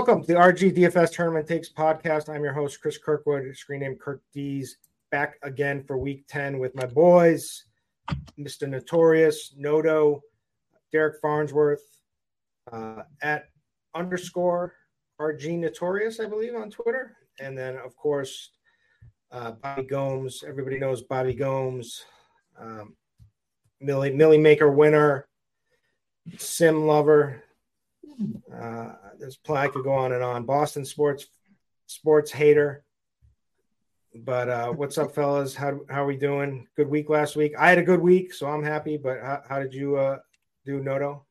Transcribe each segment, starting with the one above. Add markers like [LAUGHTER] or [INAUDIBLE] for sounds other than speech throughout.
Welcome to the RG DFS Tournament Takes podcast. I'm your host, Chris Kirkwood, screen name Kirk Dees, back again for week 10 with my boys, Mr. Notorious, Noto, Derek Farnsworth, uh, at underscore RG Notorious, I believe, on Twitter. And then, of course, uh, Bobby Gomes. Everybody knows Bobby Gomes, um, Millie, Milly Maker winner, Sim lover, uh, there's plenty. I could go on and on. Boston sports sports hater. But uh, what's up, fellas? How how are we doing? Good week last week. I had a good week, so I'm happy. But how, how did you uh, do, Noto?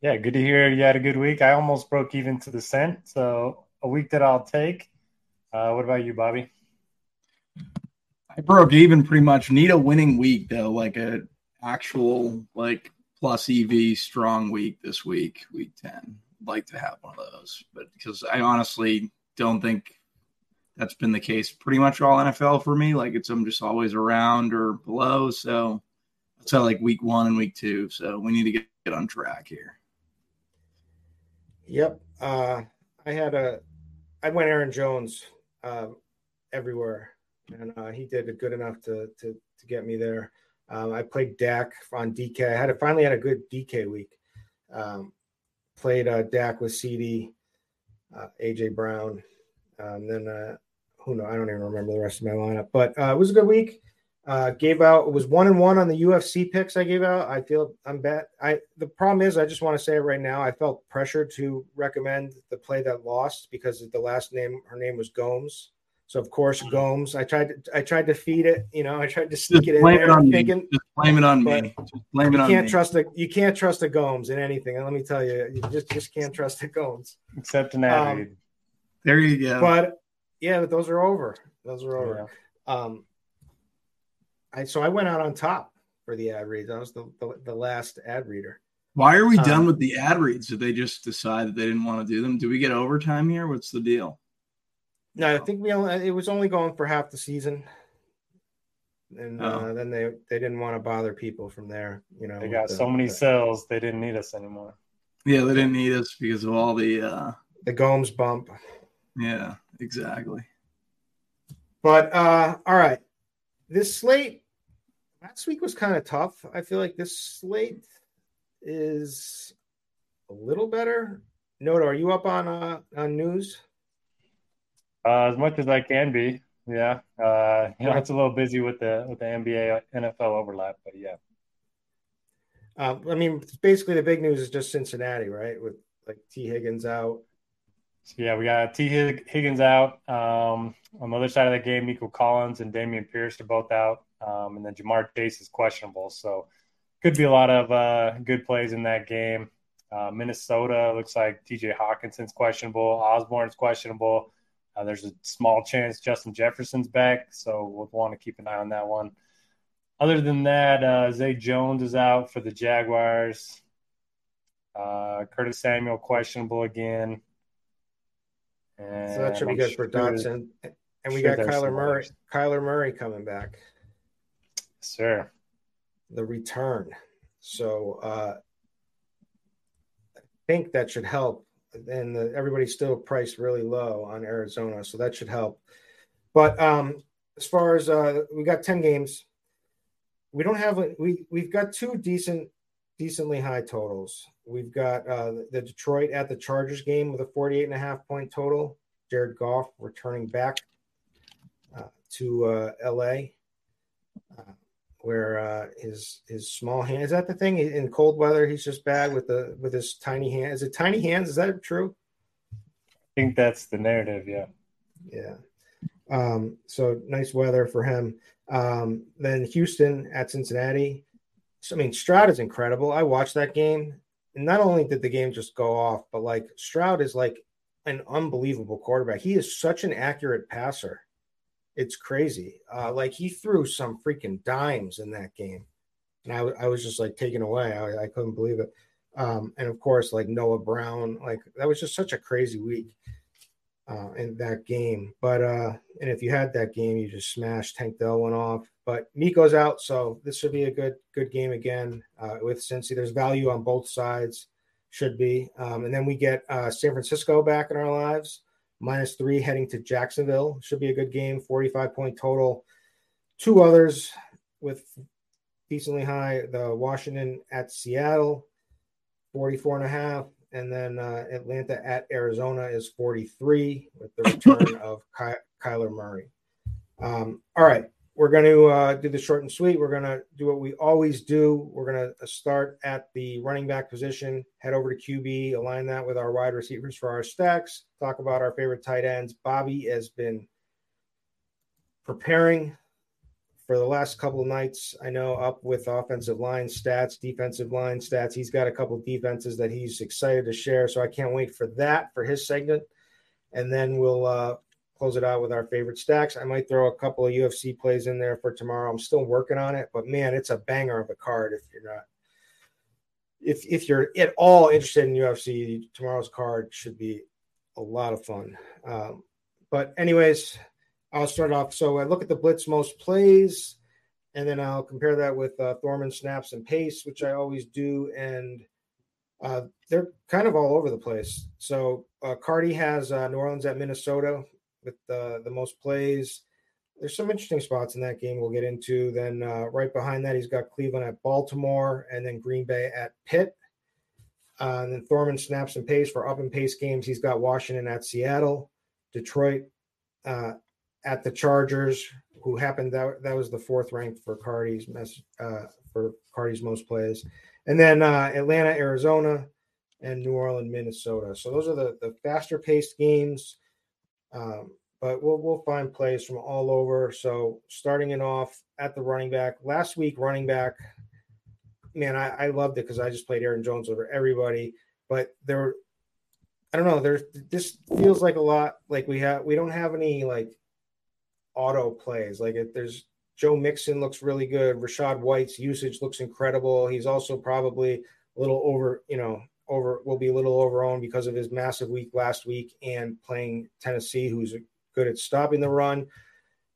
Yeah, good to hear you had a good week. I almost broke even to the cent, so a week that I'll take. Uh, what about you, Bobby? I broke even pretty much. Need a winning week though, like a actual like plus EV strong week this week, week 10. like to have one of those, but because I honestly don't think that's been the case pretty much all NFL for me. Like it's I'm just always around or below. So how like week one and week two. So we need to get, get on track here. Yep. Uh, I had a, I went Aaron Jones uh, everywhere, and uh, he did good enough to to to get me there. Um, I played Dak on DK. I had a, finally had a good DK week. Um, played uh, Dak with CD, uh, AJ Brown. Um, then uh, who knows? I don't even remember the rest of my lineup, but uh, it was a good week. Uh, gave out it was one and one on the UFC picks I gave out. I feel I'm bet. I the problem is I just want to say it right now. I felt pressured to recommend the play that lost because the last name her name was Gomes. So of course Gomes. I tried to I tried to feed it. You know, I tried to sneak Just it in blame there. it on thinking, me. Just blame it on me. Just blame it you on can't me. trust a you can't trust a Gomes in anything. And let me tell you, you just just can't trust a Gomes. Except an ad Um, read. there you go. But yeah, but those are over. Those are over. Um, I so I went out on top for the ad reads. I was the, the, the last ad reader. Why are we done um, with the ad reads? Did they just decide that they didn't want to do them? Do we get overtime here? What's the deal? No, I think we only it was only going for half the season, and uh, Oh. then they they didn't want to bother people from there. You know, They got the- so many the, cells, they didn't need us anymore. Yeah, they didn't need us because of all the. uh the Gomes bump. Yeah, exactly. But uh all right, this slate last week was kind of tough. I feel like this slate is a little better. Noto, are you up on uh on news? Uh, as much as I can be. Yeah, uh, you know it's a little busy with the with the NBA NFL overlap, but yeah. Um, I mean, basically the big news is just Cincinnati, right? With like Tee Higgins out. So, yeah, we got T. Higgins out. Um, on the other side of the game, Nico Collins and Dameon Pierce are both out, um, and then Ja'Marr Chase is questionable. So could be a lot of uh, good plays in that game. Uh, Minnesota looks like T.J. Hockenson's questionable. Osborn's questionable. Uh, there's a small chance Justin Jefferson's back, so we'll want to keep an eye on that one. Other than that, uh, Zay Jones is out for the Jaguars. Uh, Curtis Samuel questionable again. And so that should be I'm good sure, for Dotson. And we sure got Kyler Murray. Others. Kyler Murray coming back. Sir. The return. So uh, I think that should help. And the, everybody's still priced really low on Arizona, so that should help. But um, as far as uh, we got 10 games, we don't have we we've got two decent decently high totals. We've got uh, the Detroit at the Chargers game with a 48 and a half point total. Jared Goff returning back uh, to uh, LA, uh, where uh, his his small hand is that the thing in cold weather he's just bad with the with his tiny hand. Is it tiny hands? Is that true? I think that's the narrative. Yeah. Yeah. Um, so nice weather for him. Um, then Houston at Cincinnati. So, I mean, Stroud is incredible. I watched that game. And not only did the game just go off, but like Stroud is like an unbelievable quarterback. He is such an accurate passer. It's crazy. Uh, like he threw some freaking dimes in that game. And I, I was just like taken away. I, I couldn't believe it. Um, and of course, like Noah Brown, like that was just such a crazy week uh, in that game. But uh, and if you had that game, you just smashed. Tank Dell went off, but Nico's out, so this should be a good good game again uh, with Cincy. There's value on both sides, should be. Um, and then we get uh, San Francisco back in our lives, minus three heading to Jacksonville. Should be a good game. 45 point total. Two others with decently high. The Washington at Seattle, 44 and a half and then uh, Atlanta at Arizona is 43 with the return [COUGHS] of Ky- Kyler Murray. Um, all right, we're going to uh, do the short and sweet. We're going to do what we always do. We're going to start at the running back position, head over to QB, align that with our wide receivers for our stacks, talk about our favorite tight ends. Bobby has been preparing for the last couple of nights. I know up with offensive line stats, defensive line stats. He's got a couple defenses that he's excited to share. So I can't wait for that for his segment. And then we'll uh, close it out with our favorite stacks. I might throw a couple of UFC plays in there for tomorrow. I'm still working on it, but man, it's a banger of a card if you're not. If, if you're at all interested in UFC, tomorrow's card should be a lot of fun. Um, but anyways, I'll start off. So I look at the blitz most plays, and then I'll compare that with uh, Thorman snaps and pace, which I always do. And uh, they're kind of all over the place. So uh, Cardi has uh, New Orleans at Minnesota with the the most plays. There's some interesting spots in that game we'll get into. Then uh, right behind that, he's got Cleveland at Baltimore, and then Green Bay at Pitt. Uh, and then Thorman snaps and pace for up and pace games. He's got Washington at Seattle, Detroit uh, at the Chargers, who happened that that was the fourth ranked for Cardi's mess uh, for Cardi's most plays, and then uh, Atlanta, Arizona, and New Orleans, Minnesota. So those are the the faster paced games, um, but we'll we'll find plays from all over. So starting it off at the running back last week, running back, man, I, I loved it because I just played Aaron Jones over everybody, but there. I don't know. There's this feels like a lot like we have we don't have any like auto plays. Like if there's Joe Mixon looks really good. Rachaad White's usage looks incredible. He's also probably a little over, you know, over will be a little overowned because of his massive week last week and playing Tennessee, who's good at stopping the run.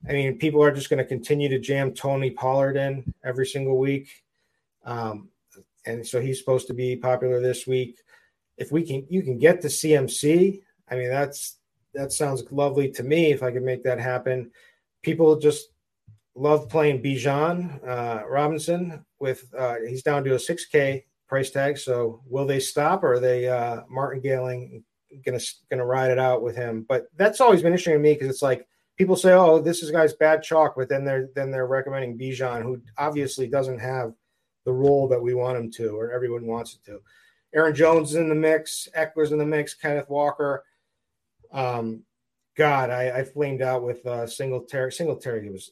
I mean, people are just going to continue to jam Tony Pollard in every single week. Um, and so he's supposed to be popular this week. If we can, you can get the CMC. I mean, that's that sounds lovely to me. If I could make that happen, people just love playing Bijan uh, Robinson with uh, he's down to a 6K price tag. So will they stop or are they uh, martingaling gonna gonna ride it out with him? But that's always been interesting to me because it's like people say, "Oh, this is guy's bad chalk," but then they're then they're recommending Bijan, who obviously doesn't have the role that we want him to, or everyone wants it to. Aaron Jones is in the mix, Ekeler's in the mix, Kenneth Walker. Um, God, I, I flamed out with uh, Singletary. Singletary was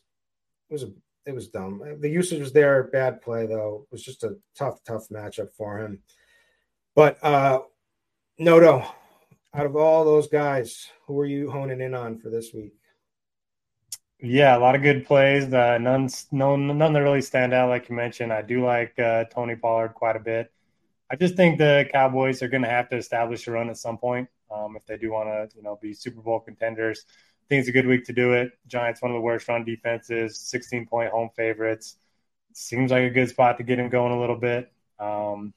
it was a it was dumb. The usage was there. Bad play though. It was just a tough, tough matchup for him. But uh, Noto, out of all those guys, who are you honing in on for this week? Yeah, a lot of good plays. Uh, none, none, none that really stand out, like you mentioned. I do like uh, Tony Pollard quite a bit. I just think the Cowboys are going to have to establish a run at some point um, if they do want to, you know, be Super Bowl contenders. Think it's a good week to do it. Giants, one of the worst run defenses, 16 point home favorites. Seems like a good spot to get him going a little bit. Um,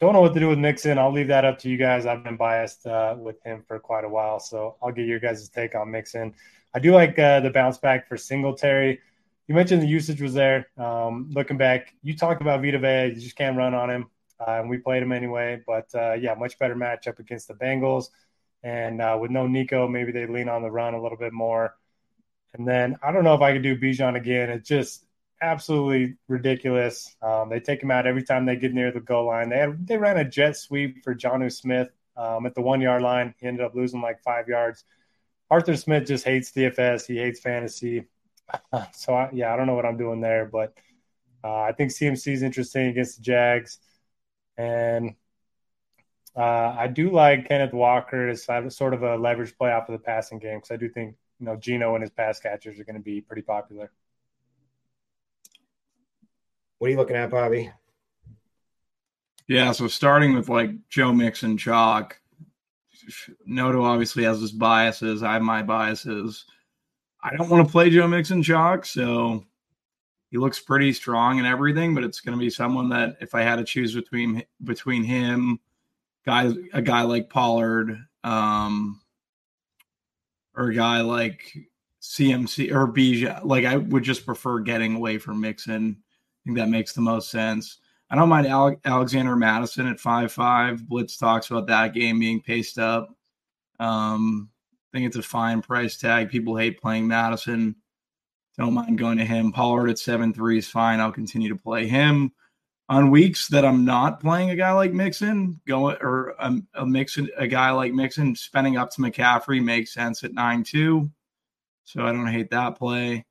don't know what to do with Mixon. I'll leave that up to you guys. I've been biased uh, with him for quite a while, so I'll get your guys' take on Mixon. I do like uh, the bounce back for Singletary. You mentioned the usage was there. Um, looking back, you talked about Vita Vea. You just can't run on him. Uh, and we played him anyway. But uh, yeah, much better matchup against the Bengals. And uh, with no Nico, maybe they lean on the run a little bit more. And then I don't know if I could do Bijan again. It's just absolutely ridiculous. Um, they take him out every time they get near the goal line. They had, they ran a jet sweep for Jonnu Smith um, at the one yard line. He ended up losing like five yards. Arthur Smith just hates DFS. He hates fantasy. [LAUGHS] so I, yeah, I don't know what I'm doing there, but uh, I think CMC is interesting against the Jags. And uh, I do like Kenneth Walker as sort of a leverage play off of the passing game because I do think you know Geno and his pass catchers are going to be pretty popular. What are you looking at, Bobby? Yeah, so starting with like Joe Mixon chalk, Noto obviously has his biases. I have my biases. I don't want to play Joe Mixon chalk, so he looks pretty strong and everything, but it's going to be someone that if I had to choose between between him, guys, a guy like Pollard, um, or a guy like CMC or Bijan, like I would just prefer getting away from Mixon. I think that makes the most sense. I don't mind Alexander Mattison at five five. Blitz talks about that game being paced up. Um, I think it's a fine price tag. People hate playing Mattison. Don't mind going to him. Pollard at seven three is fine. I'll continue to play him. On weeks that I'm not playing a guy like Mixon, going or a, a Mixon, a guy like Mixon, spending up to McCaffrey makes sense at nine two. So I don't hate that play.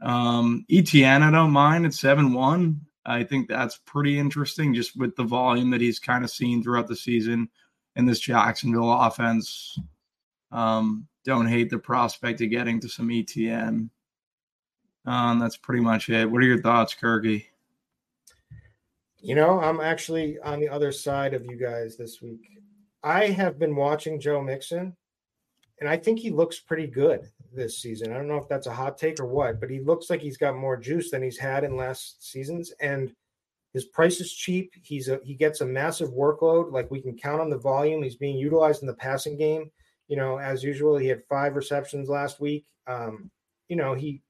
Um, ETN, I don't mind at seven one. I think that's pretty interesting, just with the volume that he's kind of seen throughout the season in this Jacksonville offense. Um, don't hate the prospect of getting to some ETN. Um, that's pretty much it. What are your thoughts, Kirky? You know, I'm actually on the other side of you guys this week. I have been watching Joe Mixon, and I think he looks pretty good this season. I don't know if that's a hot take or what, but he looks like he's got more juice than he's had in last seasons. And his price is cheap. He's a he gets a massive workload. Like we can count on the volume. He's being utilized in the passing game. You know, as usual, he had five receptions last week. Um, you know, he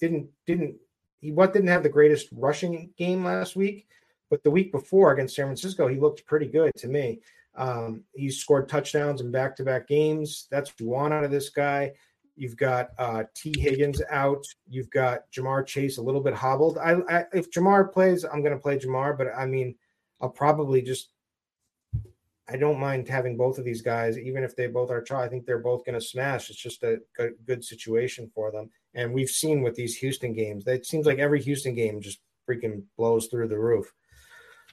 didn't didn't he what didn't have the greatest rushing game last week, but the week before against San Francisco, he looked pretty good to me. Um, he scored touchdowns in back-to-back games. That's what you want out of this guy. You've got uh, Tee Higgins out. You've got Ja'Marr Chase a little bit hobbled. I, I if Ja'Marr plays, I'm going to play Ja'Marr, but I mean, I'll probably just. I don't mind having both of these guys, even if they both are try. I think they're both going to smash. It's just a good, good situation for them. And we've seen with these Houston games, it seems like every Houston game just freaking blows through the roof.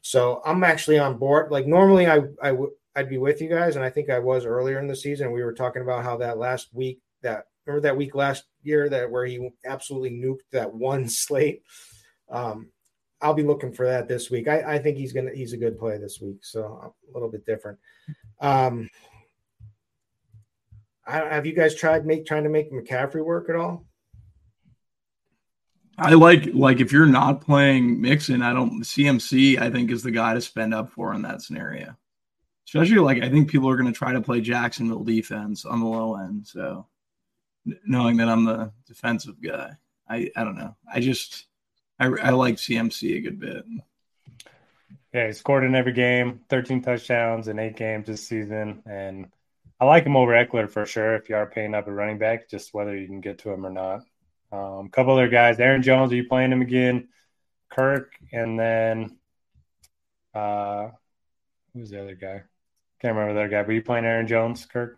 So I'm actually on board. Like normally, I I would I'd be with you guys, and I think I was earlier in the season. We were talking about how that last week, that remember that week last year that where he absolutely nuked that [LAUGHS] one slate. Um, I'll be looking for that this week. I, I think he's gonna he's a good play this week, so a little bit different. Um, I, have you guys tried make trying to make McCaffrey work at all? I like like if you're not playing Mixon, I don't CMC. I think is the guy to spend up for in that scenario. Especially like I think people are going to try to play Jacksonville defense on the low end. So knowing that I'm the defensive guy, I I don't know. I just I, I like CMC a good bit. Yeah, he scored in every game, 13 touchdowns in eight games this season, and I like him over Ekeler for sure. If you are paying up a running back, just whether you can get to him or not. A um, couple other guys, Aaron Jones. Are you playing him again? Kirk, and then uh, who's the other guy? Can't remember the other guy. But you playing Aaron Jones, Kirk?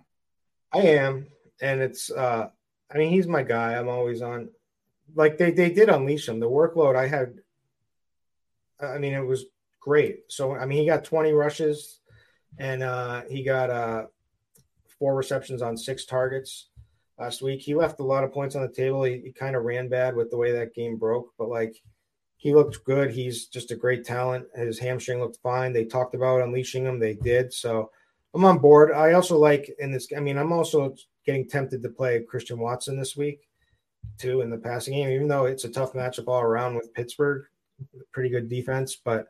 I am, and it's. uh I mean, he's my guy. I'm always on. Like they they did unleash him. The workload I had. I mean, it was great. So I mean, he got 20 rushes, and uh he got uh four receptions on six targets last week. He left a lot of points on the table. He, he kind of ran bad with the way that game broke, but like he looked good. He's just a great talent. His hamstring looked fine. They talked about unleashing him. They did. So I'm on board. I also like in this. I mean, I'm also getting tempted to play Christian Watson this week too in the passing game, even though it's a tough matchup all around with Pittsburgh. Pretty good defense, but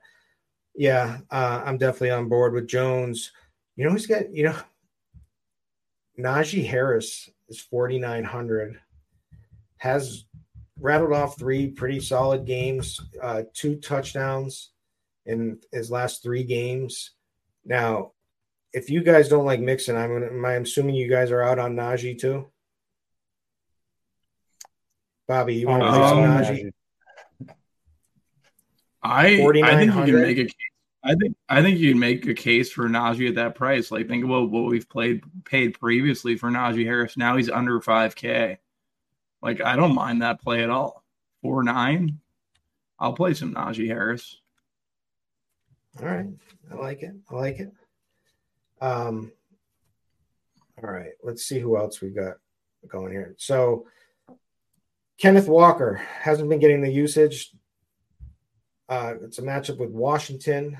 yeah, uh, I'm definitely on board with Jones. You know, he's got you know Najee Harris is 4,900, has rattled off three pretty solid games, uh, two touchdowns in his last three games. Now, if you guys don't like Mixon, I'm gonna, am I assuming you guys are out on Najee too? Bobby, you want to um, Najee? I I think you can make a case I think I think you can make a case for Najee at that price. Like think about what we've played paid previously for Najee Harris. Now he's under five K. Like I don't mind that play at all. Four nine. I'll play some Najee Harris. All right. I like it. I like it. Um all right, let's see who else we've got going here. So Kenneth Walker hasn't been getting the usage. Uh, it's a matchup with Washington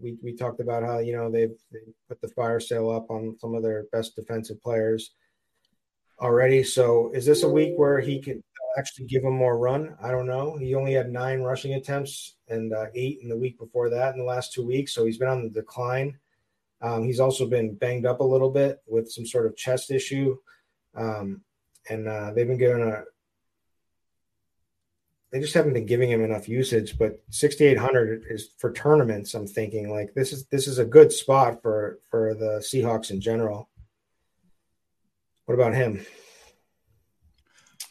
we, we talked about how you know they've they put the fire sale up on some of their best defensive players already. So is this a week where he could actually give him more run? I don't know. He only had nine rushing attempts and uh, eight in the week before that in the last two weeks, so he's been on the decline. Um, he's also been banged up a little bit with some sort of chest issue, um, and uh, they've been given a they just haven't been giving him enough usage. But 6,800 is for tournaments. I'm thinking like this is this is a good spot for for the Seahawks in general. What about him?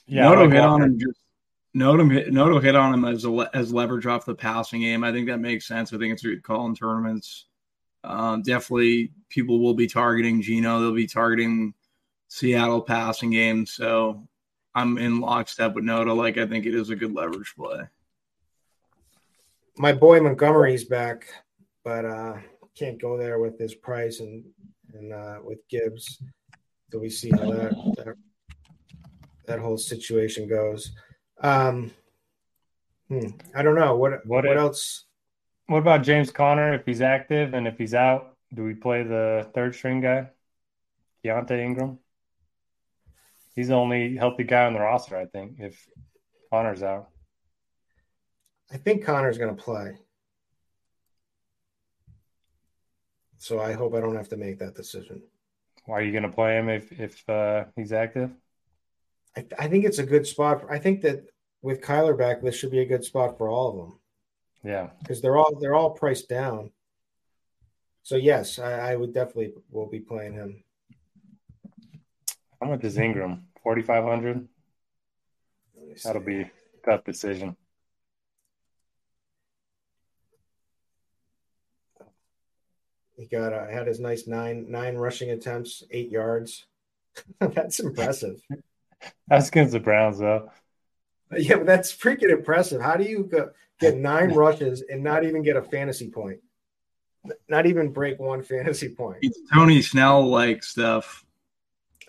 Yeah, Noto hit on him. Just Noto hit, Noto hit on him as a, as leverage off the passing game. I think that makes sense. I think it's a good call in tournaments. Um, definitely, people will be targeting Geno. They'll be targeting Seattle passing game. So I'm in lockstep with Noto. Like I think it is a good leverage play. My boy Montgomery's back, but uh can't go there with his price and and uh with Gibbs. So we see how that that, that whole situation goes. Um hmm, I don't know. What what, what if, else? What about James Conner if he's active and if he's out, do we play the third string guy? Keaontay Ingram? He's the only healthy guy on the roster, I think, if Conner's out. I think Conner's going to play. So I hope I don't have to make that decision. Why are you going to play him if if uh, he's active? I, I, think it's a good spot. I think that with Kyler back, this should be a good spot for all of them. Yeah, because they're all they're all priced down. So yes, I, I would definitely will be playing him. How much is Ingram? Forty five hundred. That'll be a tough decision. He got uh, had his nice nine nine rushing attempts, eight yards. [LAUGHS] that's impressive. [LAUGHS] that's against the Browns, though. Yeah, but that's freaking impressive. How do you go, get nine [LAUGHS] rushes and not even get a fantasy point? Not even break one fantasy point. It's Tony Snell like stuff.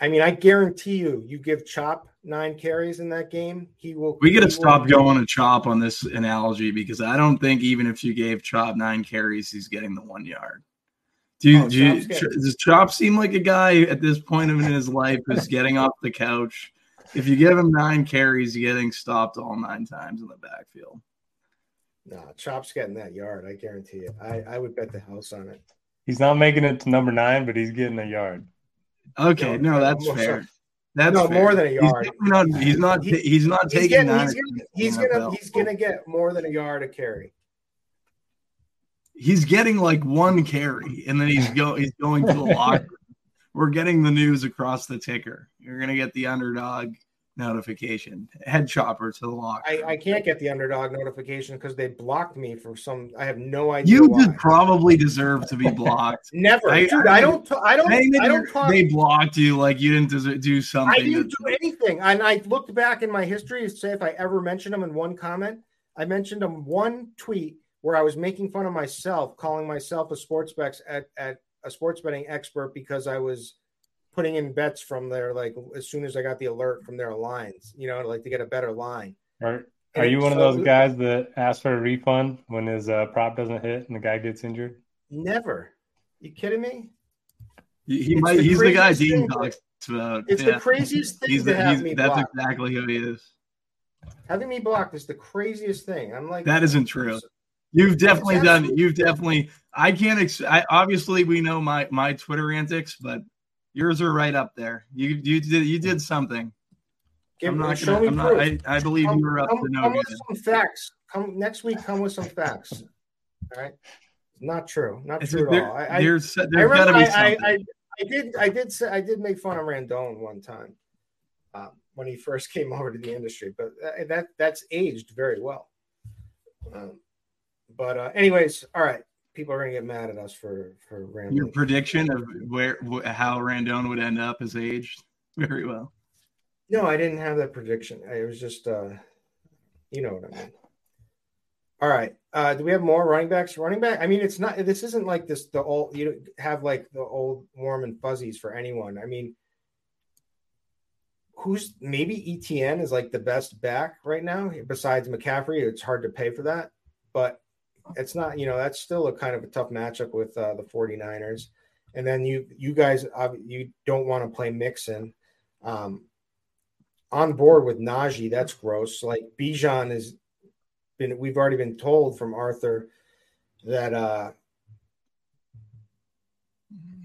I mean, I guarantee you, you give Chop nine carries in that game, he will. We got to stop going to Chop on this analogy because I don't think even if you gave Chop nine carries, he's getting the one yard. Do you, oh, do you does Chop seem like a guy at this point in his life who's [LAUGHS] getting off the couch? If you give him nine carries, you're getting stopped all nine times in the backfield. No, Chop's getting that yard. I guarantee it. I, I would bet the house on it. He's not making it to number nine, but he's getting a yard. Okay, no, that's fair. That's no fair. more than a yard. He's not. He's not. He's not he's taking. Getting, he's, gonna, he's gonna. He's gonna get more than a yard to carry. He's getting like one carry, and then he's go. He's going to the locker [LAUGHS] we're getting the news across the ticker. You're gonna get the underdog notification. Head chopper to the lock. I, I can't get the underdog notification because they blocked me for some. I have no idea. You why. probably deserve to be blocked. [LAUGHS] Never, I- dude. I- I, don't. t- I don't. I don't talk. they blocked you like you didn't do something. I didn't do anything. And I looked back in my history to say if I ever mentioned them in one comment. I mentioned them one tweet where I was making fun of myself, calling myself a sports bets at, at a sports betting expert because I was putting in bets from their like as soon as I got the alert from their lines, you know, like to get a better line. Are, And are you one of those guys that asks for a refund when his uh, prop doesn't hit and the guy gets injured? Never. You kidding me? He, he might. the He's the guy Dean talks about. It's Yeah. the craziest thing He's to the, have he's, me that's blocked. exactly who he is. Having me blocked is the craziest thing. I'm like That isn't true. You've definitely done. You've definitely. I can't. Ex- I, obviously, we know my my Twitter antics, but yours are right up there. You you did you did something. Give, I'm not gonna. me I'm not. I, I believe come, you were up come- to no come good. with some facts. Come next week. Come with some facts. All right. Not true. Not true at all. I, there's I there's got to remember be I, I, something. I, I did I did say I did make fun of Randone one time um, when he first [LAUGHS] came over to the industry, but that, that that's aged very well. Um, but uh, anyways, all right. People are gonna get mad at us for for Your prediction of where how Randone would end up has aged [LAUGHS] very well. No, I didn't have that prediction. It was just, uh, you know what I mean. All right. Uh, do we have more running backs? Running back. I mean, it's not. This isn't like this. The old you have like the old warm and fuzzies for anyone. I mean, who's maybe ETN is like the best back right now besides McCaffrey. It's hard to pay for that, but it's not. You know, that's still a kind of a tough matchup with uh, the 49ers. And then you you guys uh, you don't want to play Mixon. Um, on board with Najee, that's gross. Like Bijan has been, we've already been told from Arthur that uh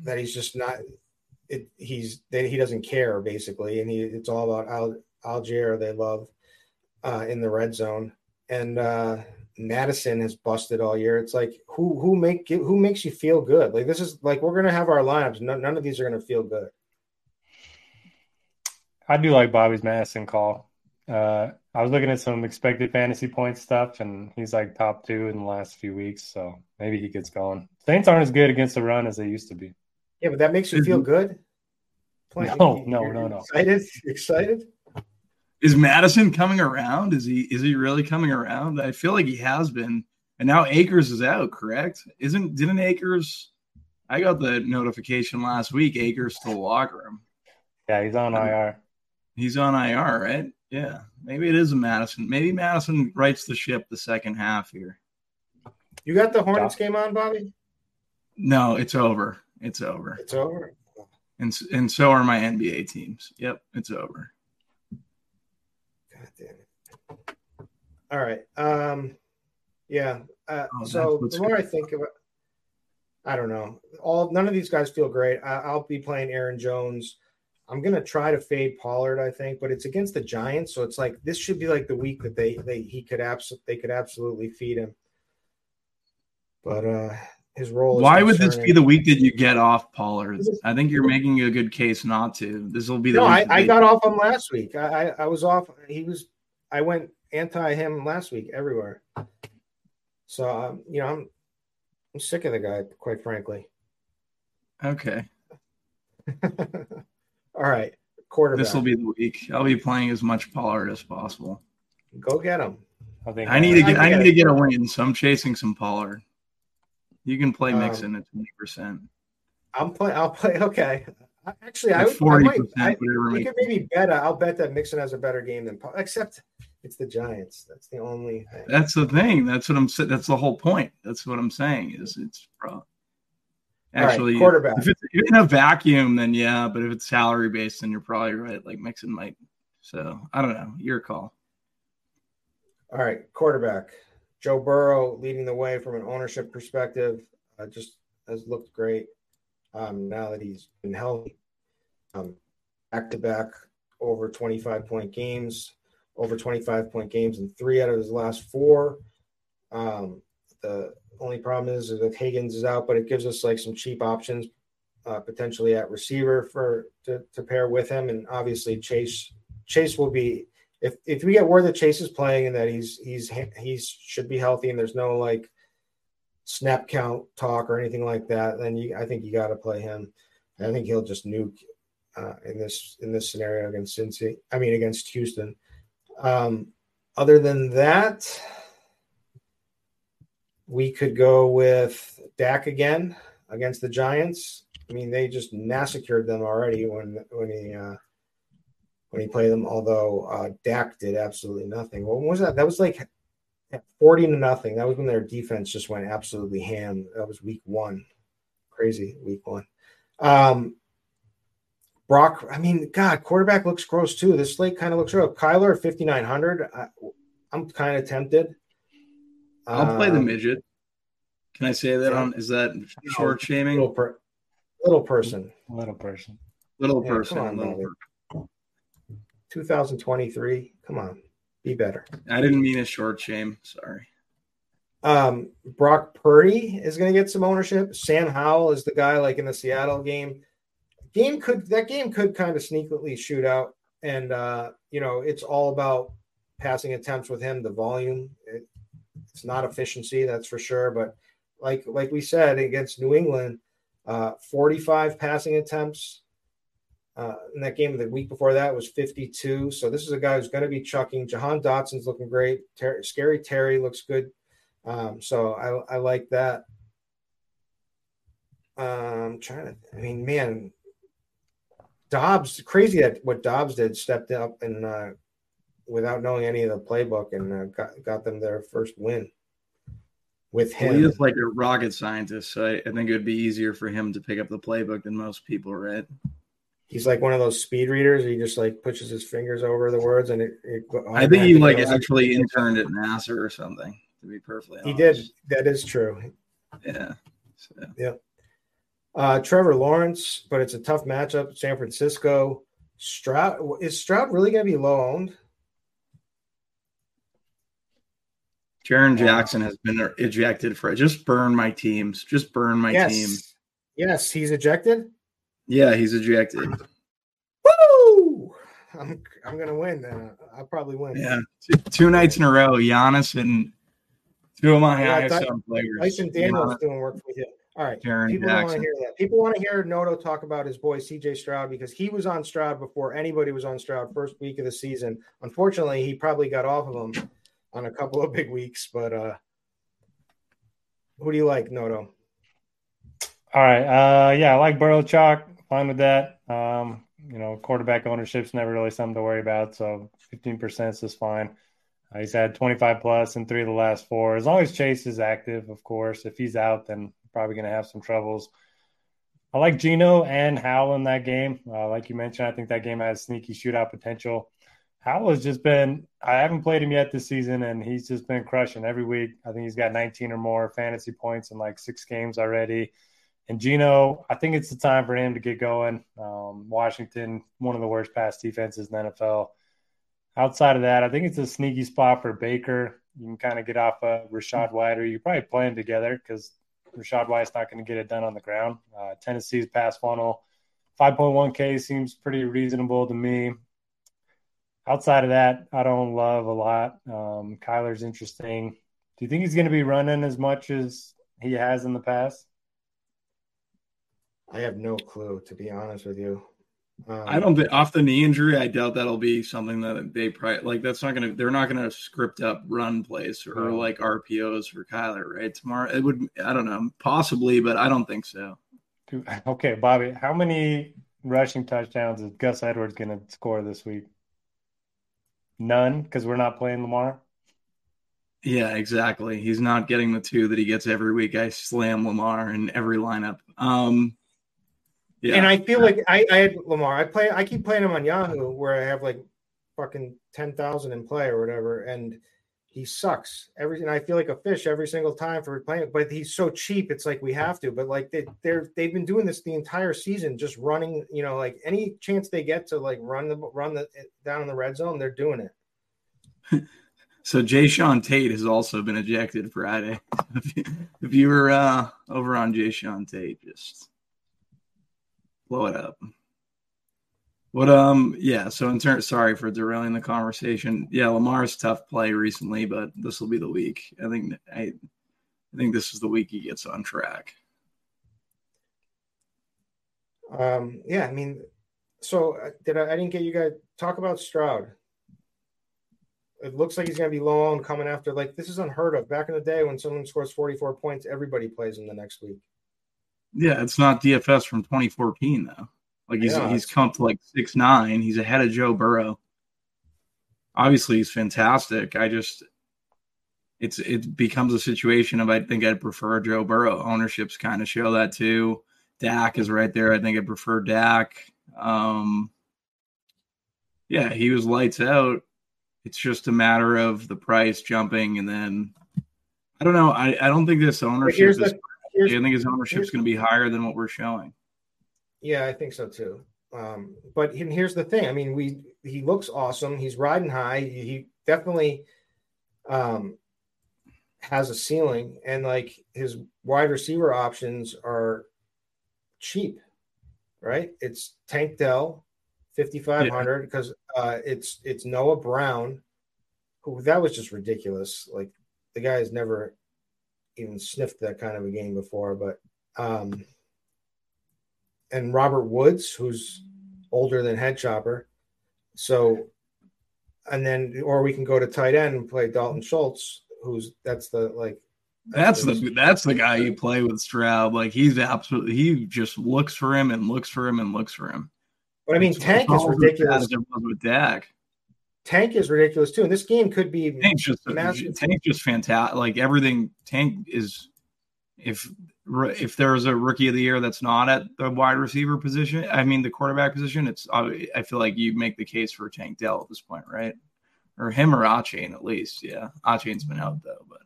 that he's just not. It, he's that he doesn't care basically, and he it's all about Al, Allgeier. They love uh, in the red zone, and uh Mattison has busted all year. It's like who who make who makes you feel good? Like this is like we're gonna have our lineups. None, none of these are gonna feel good. I do like Bobby's Mattison call. Uh, I was looking at some expected fantasy point stuff, and he's like top two in the last few weeks. So maybe he gets going. Saints aren't as good against the run as they used to be. Yeah, but that makes you feel good. Playing- No, no, no, no. Excited, [LAUGHS] excited. Is Mattison coming around? Is he is he really coming around? I feel like he has been. And now Akers is out, correct? Isn't didn't Akers I got the notification last week, Akers to the locker room. Yeah, he's on um, IR. He's on IR, right? Yeah. Maybe it is a Mattison. Maybe Mattison writes the ship the second half here. You got the Hornets game on, Bobby? No, it's over. It's over. It's over. And and so are my NBA teams. Yep, it's over. God damn it. All right. Um, yeah. Uh, Oh, so the more good. I think of it, I don't know. All none of these guys feel great. I, I'll be playing Aaron Jones. I'm gonna try to fade Pollard, I think, but it's against the Giants, so it's like this should be like the week that they they he could abs they could absolutely feed him. But uh his role. Is Why would this be the week that you get off Pollard? I think you're making a good case not to. This will be the No, week I, I got off him last week. I, I I was off. He was. I went anti him last week everywhere. So um, you know, I'm I'm sick of the guy, quite frankly. Okay. [LAUGHS] All right, quarterback. This will be the week. I'll be playing as much Pollard as possible. Go get him. I think I need to I get I get need to get a win, so I'm chasing some Pollard. You can play Um, Mixon at twenty percent. I'm play. I'll play. Okay. Actually, I, would- forty percent, I, whatever. we makes- could maybe bet. I'll bet that Mixon has a better game than Except it's the Giants. That's the only thing. That's the thing. That's what I'm saying. That's the whole point. That's what I'm saying. Is it's bro. All right, Actually, quarterback. if it's in a vacuum, then yeah. But if it's salary based, then you're probably right. Like Mixon might. So I don't know. Your call. All right, quarterback. Joe Burrow leading the way from an ownership perspective. Uh, just has looked great um, now that he's been healthy. Back to back over 25 point games, over 25 point games in three out of his last four. Um, the only problem is that Higgins is out, but it gives us like some cheap options uh, potentially at receiver for to, to pair with him, and obviously Chase Chase will be if if we get word that Chase is playing and that he's he's he's should be healthy and there's no like snap count talk or anything like that, then you I think you got to play him. I think he'll just nuke uh, in this in this scenario against Cincy. I mean against Houston. Um, other than that, we could go with Dak again against the Giants. I mean, they just massacred them already when when he uh, when he played them. Although uh, Dak did absolutely nothing. What was that? That was like forty to nothing. That was when their defense just went absolutely ham. That was week one. Crazy week one. Um, Brock, I mean, God, quarterback looks gross too. This slate kind of looks real. Kyler at 5,900. I, am kind of tempted. I'll um, play the um, midget. Can I say that yeah. on? Is that short shaming? Little, per, little person. Little person. Little yeah, person. On, little person. 2023. Come on, be better. I didn't mean a short shame. Sorry. Um, Brock Purdy is going to get some ownership. Sam Howell is the guy like in the Seattle game game could that game could kind of sneakily shoot out, and uh, you know it's all about passing attempts with him. The volume, it, it's not efficiency, that's for sure. But like like we said against New England, uh, 45 passing attempts. Uh, in that game of the week before that was 52. So this is a guy who's going to be chucking. Jahan Dotson's looking great. Ter- Scary Terry looks good. Um, so I, I like that. Um, trying to, I mean, man, Dobbs, crazy that what Dobbs did, stepped up and uh, without knowing any of the playbook and uh, got got them their first win with him. Well, he is like a rocket scientist, so I, I, think it would be easier for him to pick up the playbook than most people, right? He's like one of those speed readers. He just like pushes his fingers over the words, and it. it I think he like actually interned at NASA or something. To be perfectly honest, he did. That is true. Yeah. So. Yeah. Uh, Trevor Lawrence, but it's a tough matchup. San Francisco. Stroud is Stroud really going to be low owned? Jaren Jackson has been ejected for it. Just burn my teams. Just burn my yes. team. Yes, he's ejected. Yeah, he's ejected. Woo! I'm I'm gonna win. Then I'll probably win. Yeah, two, two nights in a row. Giannis and two of my yeah, highest players. Dyson Daniels doing work for you. All right. Jaren People want to hear that. People want to hear Noto talk about his boy CJ Stroud because he was on Stroud before anybody was on Stroud first week of the season. Unfortunately, he probably got off of him on a couple of big weeks. But uh who do you like, Noto? All right. Uh yeah, I like Burrow chalk. Fine with that. Um, you know, quarterback ownership's never really something to worry about. So 15% is fine. Uh, he's had 25 plus in three of the last four. As long as Chase is active, of course. If he's out, then probably going to have some troubles. I like Geno and Howell in that game. Uh, like you mentioned, I think that game has sneaky shootout potential. Howell has just been, I haven't played him yet this season, and he's just been crushing every week. I think he's got 19 or more fantasy points in like six games already. And Geno, I think it's the time for him to get going. Um, Washington, one of the worst pass defenses in the NFL. Outside of that, I think it's a sneaky spot for Baker. You can kind of get off of Rachaad White, or you probably play them together because Rachaad White's not going to get it done on the ground. Uh, Tennessee's pass funnel, 5.1K seems pretty reasonable to me. Outside of that, I don't love a lot. Um, Kyler's interesting. Do you think he's going to be running as much as he has in the past? I have no clue, to be honest with you. Um, I don't think off the knee injury. I doubt that'll be something that they probably like. That's not gonna. They're not gonna script up run plays or like RPOs for Kyler right tomorrow. It would. I don't know. Possibly, but I don't think so. Okay, Bobby. How many rushing touchdowns is Gus Edwards gonna score this week? None, because we're not playing Lamar. Yeah, exactly. He's not getting the two that he gets every week. I slam Lamar in every lineup. Um, yeah. And I feel like I, I had Lamar. I play. I keep playing him on Yahoo, where I have like fucking ten thousand in play or whatever, and he sucks. Every and I feel like a fish every single time for playing. But he's so cheap. It's like we have to. But like they, they're they've been doing this the entire season, just running. You know, like any chance they get to like run the run the down in the red zone, they're doing it. [LAUGHS] So Jae'Sean Tate has also been ejected Friday. [LAUGHS] if you were uh, over on Jae'Sean Tate, just blow it up. What um yeah, so in turn sorry for derailing the conversation. Yeah, Lamar's tough play recently, but this will be the week. I think I I think this is the week he gets on track. Um yeah, I mean so uh, did I, I didn't get you guys talk about Stroud. It looks like he's going to be low on coming after like this is unheard of. Back in the day when someone scores 44 points, everybody plays him the next week. Yeah, it's not DFS from 2014 though. Like he's yeah, he's come to like six nine. He's ahead of Joe Burrow. Obviously, he's fantastic. I just it's it becomes a situation of I think I'd prefer Joe Burrow. Ownerships kind of show that too. Dak is right there. I think I prefer Dak. Um, yeah, he was lights out. It's just a matter of the price jumping, and then I don't know. I, I don't think this ownership is. The, I think his ownership is going to be higher than what we're showing. Yeah, I think so too. Um, but here's the thing. I mean, we he looks awesome. He's riding high. He definitely um, has a ceiling, and like his wide receiver options are cheap, right? It's Tank Dell, fifty five hundred, because uh, it's it's Noah Brown, who that was just ridiculous. Like the guy has never even sniffed that kind of a game before, but um, and Robert Woods, who's older than Head Chopper. So, and then, or we can go to tight end and play Dalton Schultz, who's that's the like. That's, that's the that's the guy you play with Stroud. Like he's absolutely he just looks for him and looks for him and looks for him. But I mean, it's Tank is ridiculous. With Dak. Tank is ridiculous too, and this game could be Tank's just uh, Tank's just fantastic. Like everything, Tank is. If if there's a rookie of the year that's not at the wide receiver position, I mean the quarterback position, it's uh, I feel like you make the case for Tank Dell at this point, right? Or him or Achane at least. Yeah, Achane's been out though, but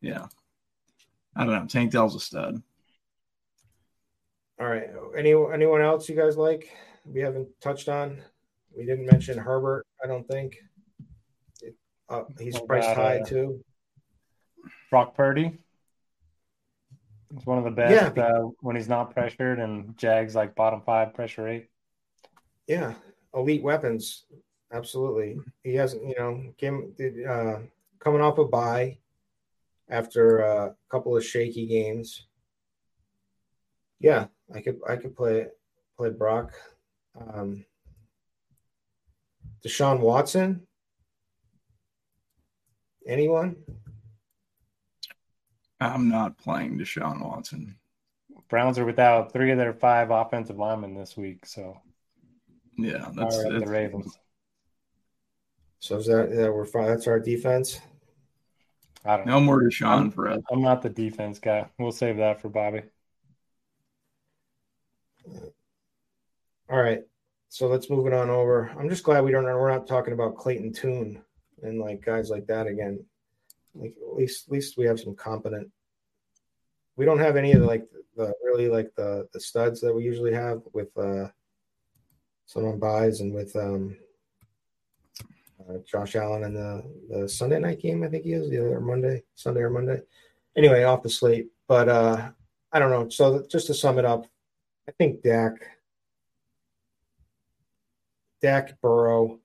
yeah, I don't know. Tank Dell's a stud. All right. Any anyone else you guys like? We haven't touched on. We didn't mention Herbert. I don't think. uh, he's priced high uh, too. Brock Purdy. He's one of the best yeah. uh, when he's not pressured, and Jags like bottom five pressure rate. Yeah, elite weapons, absolutely. He hasn't, you know, came uh, coming off a bye after a couple of shaky games. Yeah, I could I could play play Brock. Um, Deshaun Watson. Anyone? I'm not playing Deshaun Watson. Browns are without three of their five offensive linemen this week, so yeah, that's the Ravens. So is that yeah, we're fine. That's our defense. I don't no know. more Deshaun I'm, for us. I'm not the defense guy. We'll save that for Bobby. All right. So let's move it on over. I'm just glad we don't we're not talking about Clayton Tune and like guys like that again. Like at least at least we have some competent. We don't have any of the like the really like the the studs that we usually have with uh someone buys and with um uh, Josh Allen and the the Sunday night game. I think he is the other Monday, Sunday or Monday. Anyway, off the slate, but uh I don't know. So just to sum it up, I think Dak, Dak Burrow,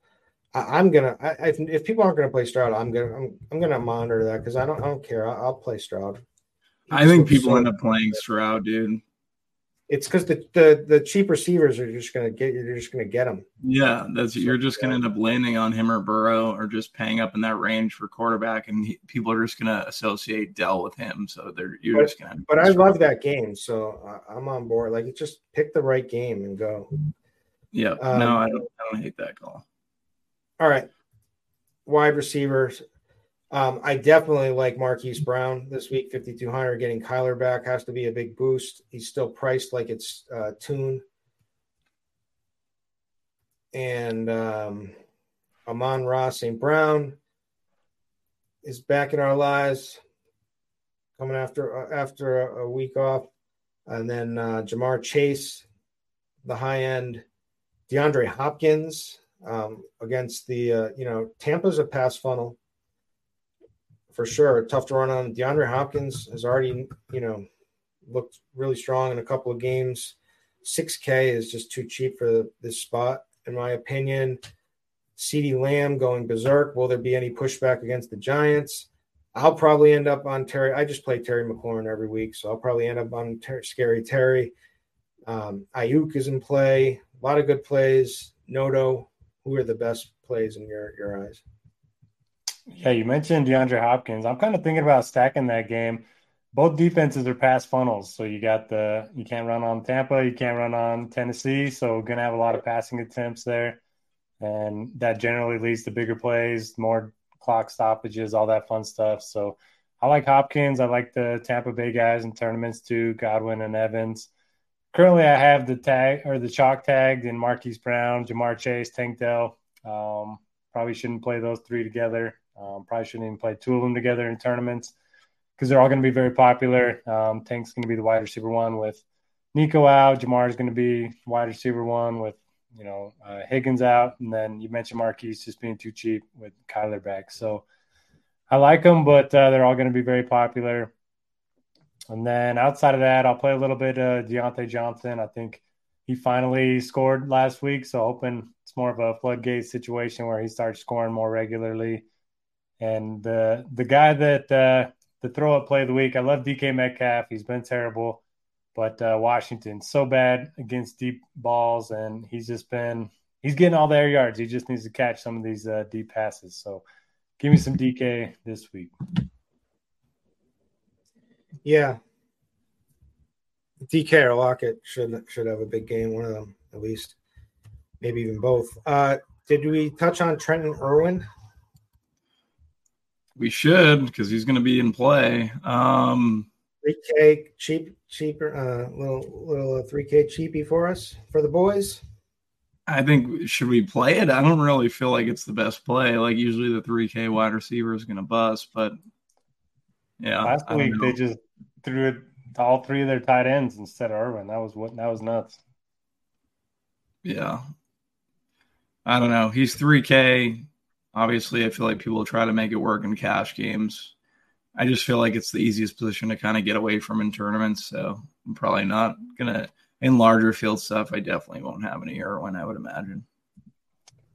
I, am gonna. I, if, if people aren't gonna play Stroud, I'm gonna. I'm, I'm gonna monitor that because I don't. I don't care. I, will play Stroud. He I think people so end up playing Stroud, dude. It's because the, the the cheap receivers are just gonna get. You're just gonna get them. Yeah, that's you're just gonna end up landing on him or Burrow or just paying up in that range for quarterback, and he, people are just gonna associate Dell with him. So they're you're but, just gonna. But I love that game, so I'm on board. Like, just pick the right game and go. Yeah, um, no, I don't. I don't hate that call. All right. Wide receivers. Um, I definitely like Marquise Brown this week, 5,200. Getting Kyler back has to be a big boost. He's still priced like it's uh, Tune. And um, Amon-Ra St. Brown is back in our lives, coming after uh, after a, a, week off. And then uh, Ja'Marr Chase, the high end. DeAndre Hopkins um, against the uh, you know Tampa's a pass funnel for sure. Tough to run on. DeAndre Hopkins has already you know looked really strong in a couple of games. 6K is just too cheap for this spot, in my opinion. CeeDee Lamb going berserk. Will there be any pushback against the Giants? I'll probably end up on Terry. I just play Terry McLaurin every week, so I'll probably end up on ter- Scary Terry. Um, Aiyuk is in play. A lot of good plays. Noto, who are the best plays in your your eyes? Yeah, you mentioned DeAndre Hopkins. I'm kind of thinking about stacking that game. Both defenses are pass funnels, so you got the you can't run on Tampa, you can't run on Tennessee, so gonna have a lot of passing attempts there, and that generally leads to bigger plays, more clock stoppages, all that fun stuff. So I like Hopkins. I like the Tampa Bay guys in tournaments too, Godwin and Evans. Currently, I have the tag or the chalk tagged in Marquise Brown, Ja'Marr Chase, Tank Dell. Um, probably shouldn't play those three together. Um, probably shouldn't even play two of them together in tournaments because they're all going to be very popular. Um, Tank's going to be the wide receiver one with Nico out. Ja'Marr is going to be wide receiver one with you know uh, Higgins out, and then you mentioned Marquise just being too cheap with Kyler back. So I like them, but uh, they're all going to be very popular. And then outside of that, I'll play a little bit of Diontae Johnson. I think he finally scored last week, so hoping it's more of a floodgate situation where he starts scoring more regularly. And the the guy that uh, the throw up play of the week, I love DK Metcalf. He's been terrible, but uh, Washington so bad against deep balls, and he's just been he's getting all the air yards. He just needs to catch some of these uh, deep passes. So give me some DK this week. Yeah. DK or Lockett should should have a big game, one of them at least, maybe even both. Uh, did we touch on Trenton Irwin? We should because he's going to be in play. Um, 3K cheap, cheaper, uh, little little 3K cheapy for us for the boys. I think should we play it? I don't really feel like it's the best play. Like usually the 3K wide receiver is going to bust, but yeah. Last week they just threw it to all three of their tight ends instead of Irwin. That was what that was nuts. Yeah. I don't know. He's 3K. Obviously, I feel like people try to make it work in cash games. I just feel like it's the easiest position to kind of get away from in tournaments. So I'm probably not gonna in larger field stuff. I definitely won't have any Irwin. I would imagine.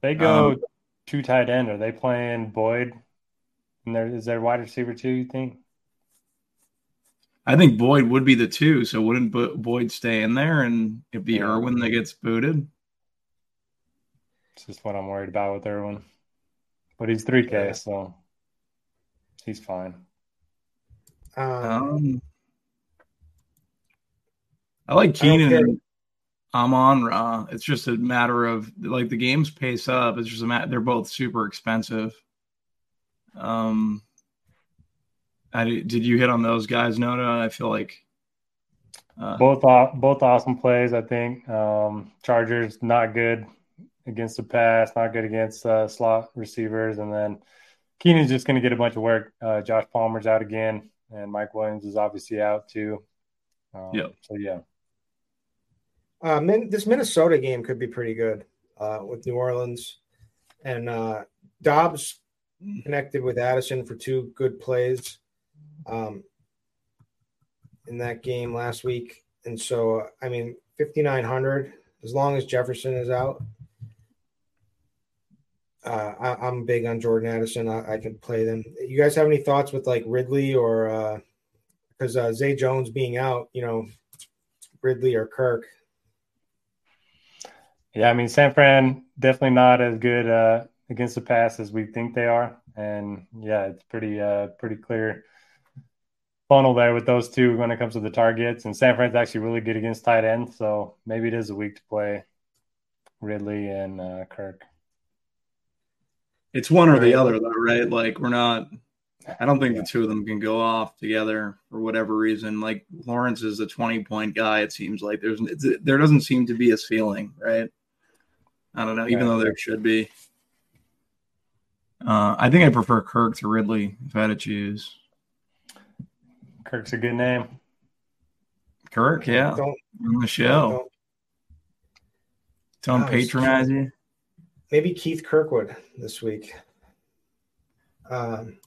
They go um, two tight end. Are they playing Boyd? And there is there wide receiver too? You think? I think Boyd would be the two. So wouldn't Boyd stay in there and it'd be yeah. Irwin that gets booted? It's just what I'm worried about with Irwin. But he's 3K, yeah. so he's fine. Um, I like Keenan and Amon Ra. It's just a matter of like the games pace up. It's just a matter. They're both super expensive. Um, I, did you hit on those guys, Nona? I feel like uh, both both awesome plays. I think um, Chargers not good against the pass, not good against uh, slot receivers, and then Keenan's just going to get a bunch of work. Uh, Josh Palmer's out again, and Mike Williams is obviously out too. Um, yeah. So yeah. Uh, min- this Minnesota game could be pretty good uh, with New Orleans, and uh, Dobbs connected with Addison for two good plays um, in that game last week. And so, I mean, 5,900, as long as Jefferson is out, uh, I, am big on Jordan Addison. I, I, can play them. You guys have any thoughts with like Ridley or uh, because uh, uh, Zay Jones being out, you know, Ridley or Kirk? Yeah, I mean, San Fran definitely not as good uh, against the pass as we think they are, and yeah, it's pretty uh, pretty clear funnel there with those two when it comes to the targets. And San Fran's actually really good against tight ends, so maybe it is a week to play Ridley and uh, Kirk. It's one or the other, though, right? Like we're not. I don't think the two of them can go off together for whatever reason. Like Lawrence is a twenty-point guy. It seems like there's there doesn't seem to be a ceiling, right? I don't know, even though there should be. Uh, I think I prefer Kirk to Ridley if I had to choose. Kirk's a good name. Kirk, yeah. Don't, on the show. Don't, don't patronize you. Maybe Keith Kirkwood this week. Um,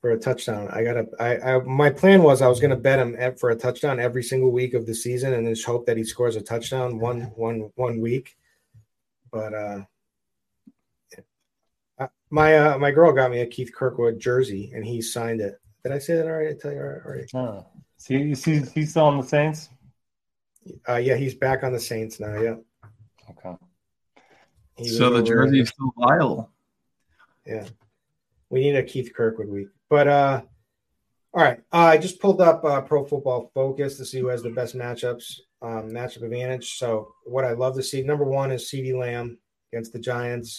for a touchdown. I got to. I, I my plan was I was going to bet him for a touchdown every single week of the season, and just hope that he scores a touchdown one one one week. But uh, my uh, my girl got me a Keith Kirkwood jersey, and he signed it. Did I say that already? I tell you already. Oh. See, see, he's still on the Saints. Uh, yeah, he's back on the Saints now. Yeah. Okay. He so the jersey is still viable. Yeah. We need a Keith Kirkwood week. But uh all right. Uh, I just pulled up uh, Pro Football Focus to see who has the best matchups, um, matchup advantage. So what I love to see, number one is CeeDee Lamb against the Giants.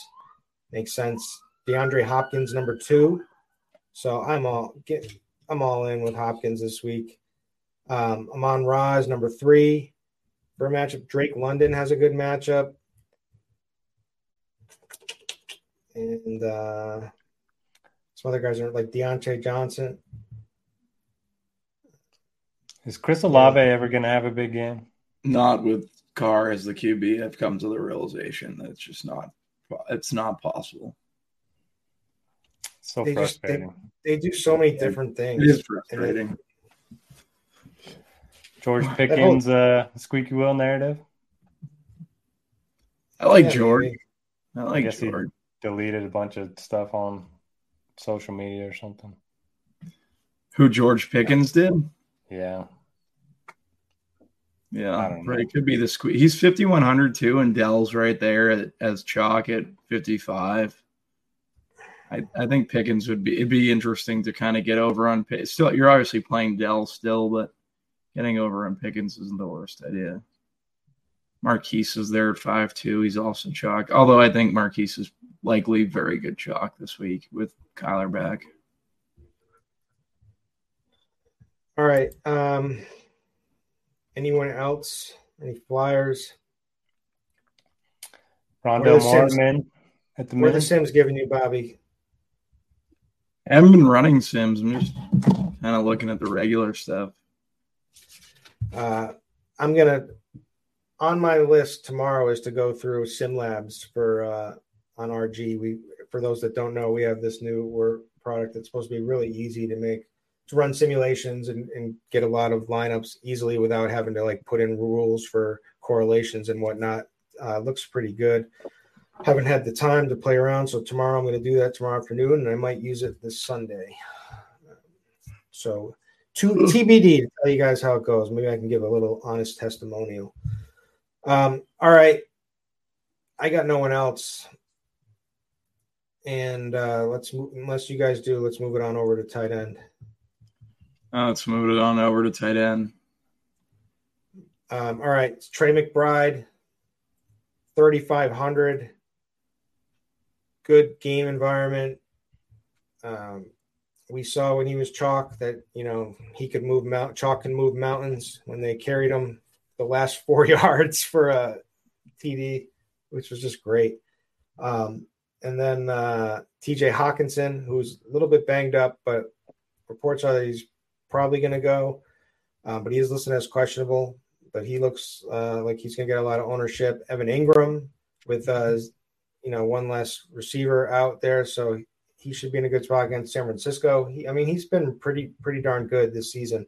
Makes sense. DeAndre Hopkins, number two. So I'm all get I'm all in with Hopkins this week. Um, Amon-Ra is number three for a matchup. Drake London has a good matchup. And uh, some other guys are like Diontae Johnson. Is Chris Olave ever going to have a big game? Not with Carr as the QB. I've come to the realization that it's just not. It's not possible. So they frustrating. Just, they, they, do so many different things. It is frustrating. George [LAUGHS] Pickens, uh, squeaky wheel narrative. I like yeah, George. Maybe. I like I George. deleted a bunch of stuff on social media or something. Who George Pickens did? Yeah. Yeah, right. It could be the squeak. He's 5,100 too, and Dell's right there at, as chalk at 55. I, I think Pickens would be, it'd be interesting to kind of get over on, still, you're obviously playing Dell still, but getting over on Pickens isn't the worst idea. Marquise is there at 5 2. He's also chalk, although I think Marquise is likely very good chalk this week with Kyler back. All right. Um, anyone else? Any flyers? Rondale Moore, at the What are the Sims giving you, Bobby? I haven't been running Sims. I'm just kind of looking at the regular stuff. Uh, I'm gonna on my list tomorrow is to go through Sim Labs for uh, on RG. We for those that don't know, we have this new product that's supposed to be really easy to make to run simulations and, and get a lot of lineups easily without having to like put in rules for correlations and whatnot. Uh, looks pretty good. Haven't had the time to play around, so tomorrow I'm going to do that tomorrow afternoon, and I might use it this Sunday. So, to TBD to tell you guys how it goes. Maybe I can give a little honest testimonial. Um, all right, I got no one else and uh, let's move, unless you guys do, let's move it on over to tight end. Uh, let's move it on over to tight end. Um, all right, it's Trey McBride, thirty five hundred. Good game environment. Um, we saw when he was chalk that you know he could move mount chalk can move mountains when they carried him the last [LAUGHS] four yards for a TD, which was just great. Um, and then uh, TJ Hockenson, who's a little bit banged up, but reports are that he's probably going to go. Uh, but he is listed as questionable. But he looks uh, like he's going to get a lot of ownership. Evan Engram with uh, you know one less receiver out there, so he should be in a good spot against San Francisco. He, I mean, he's been pretty pretty darn good this season.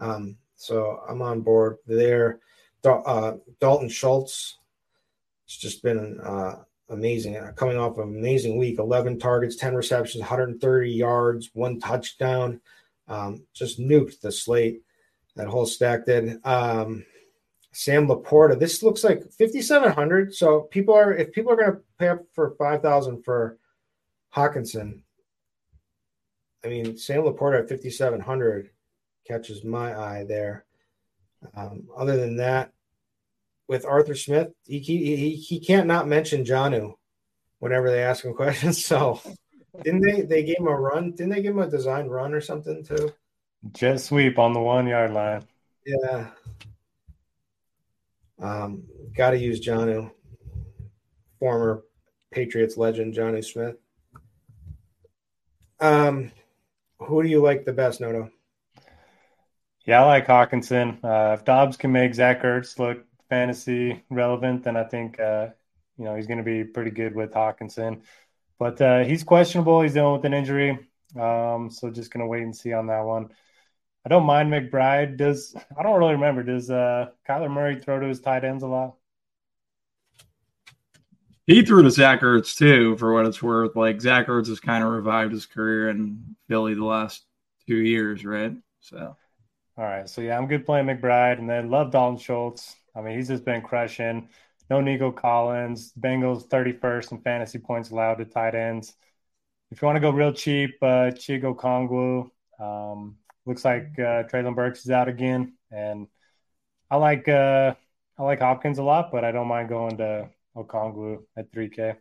Um, so I'm on board there. Uh, Dalton Schultz, it's just been uh, amazing. Uh, coming off an amazing week 11 targets, 10 receptions, 130 yards, one touchdown. Um, just nuked the slate. That whole stack did. Um, Sam LaPorta. This looks like 5,700. So people are, if people are going to pay up for 5,000 for Hockenson, I mean, Sam LaPorta at 5,700 catches my eye there. Um, other than that, with Arthur Smith, he he he can't not mention Jonnu whenever they ask him [LAUGHS] questions. So didn't they they gave him a run? Didn't they give him a design run or something too? Jet sweep on the one yard line. Yeah. Um, got to use Jonnu, former Patriots legend Jonnu Smith. Um, who do you like the best, Noto? Yeah, I like Hockenson. Uh, if Dobbs can make Zach Ertz look fantasy relevant, then I think uh, you know he's going to be pretty good with Hockenson. But uh, he's questionable. He's dealing with an injury. Um, so just gonna wait and see on that one. I don't mind McBride. Does I don't really remember. Does uh, Kyler Murray throw to his tight ends a lot? He threw to Zach Ertz too, for what it's worth. Like Zach Ertz has kind of revived his career in Philly the last two years, right? So, all right. So yeah, I'm good playing McBride, and then love Dalton Schultz. I mean, he's just been crushing. No Nico Collins. Bengals 31st in fantasy points allowed to tight ends. If you want to go real cheap, uh, Chig Okonkwo. Um, looks like uh, Treylon Burks is out again, and I like uh, I like Hopkins a lot, but I don't mind going to Okonkwo at 3K.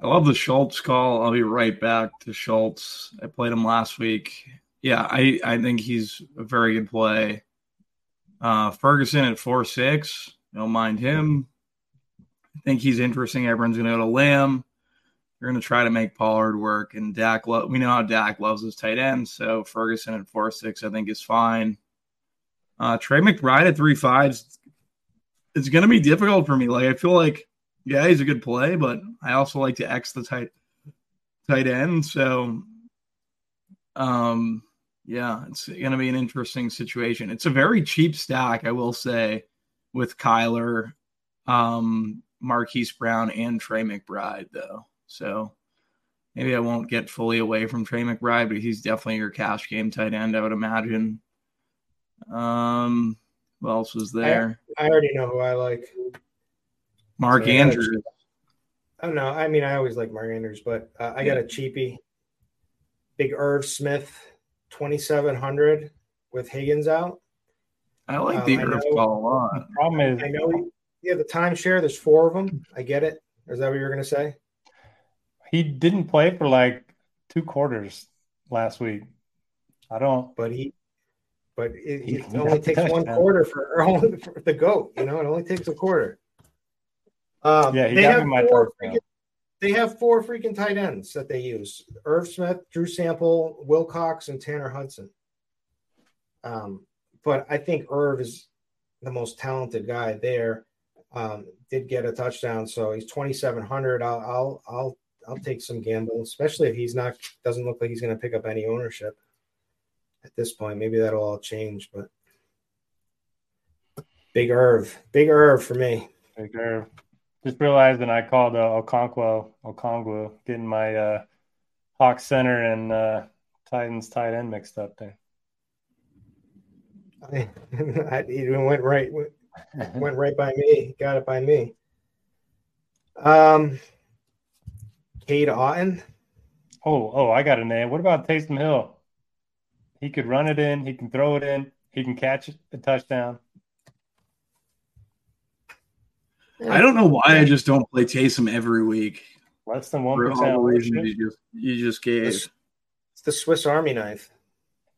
I love the Schultz call. I'll be right back to Schultz. I played him last week. Yeah, I, I think he's a very good play. Uh, Ferguson at four six. Don't mind him. I think he's interesting. Everyone's going to go to Lamb. They're going to try to make Pollard work. And Dak, lo- we know how Dak loves his tight end. So Ferguson at four six, I think, is fine. Uh, Trey McBride at three five it's going to be difficult for me. Like I feel like, yeah, he's a good play, but I also like to X the tight tight end. So, um, yeah, it's going to be an interesting situation. It's a very cheap stack, I will say, with Kyler, um, Marquise Brown, and Trey McBride, though. So maybe I won't get fully away from Trey McBride, but he's definitely your cash game tight end, I would imagine. Um, who else was there? I, I already know who I like. Mark so Andrews. I don't know. I mean, I always like Mark Andrews, but uh, I got a cheapie. Big Irv Smith, 2,700 with Higgins out. I like um, the Irv call a lot. The problem is, I know yeah, the timeshare, there's four of them. I get it. Is that what you were going to say? He didn't play for like two quarters last week. I don't. But he but it, it only takes one quarter for, [LAUGHS] for, the goat. You know, it only takes a quarter. Um, yeah, they have four. Freaking, they have four freaking tight ends that they use: Irv Smith, Drew Sample, Wilcox, and Tanner Hudson. Um, but I think Irv is the most talented guy there. Um, did get a touchdown, so he's twenty seven hundred. I'll, I'll I'll I'll take some gamble, especially if he's not doesn't look like he's going to pick up any ownership at this point. Maybe that'll all change, but Big Irv, Big Irv for me. Big Irv. Just realized, and I called uh, Okonkwo, Okonkwo, getting my uh, Hawk center and uh, Titans tight end mixed up there. [LAUGHS] I, I even went right, went right by me. Got it by me. Um, Cade Otton. Oh, oh, I got a name. What about Taysom Hill? He could run it in. He can throw it in. He can catch a touchdown. I don't know why I just don't play Taysom every week. Less than one percent. You just you just gave. It's, the Swiss Army knife.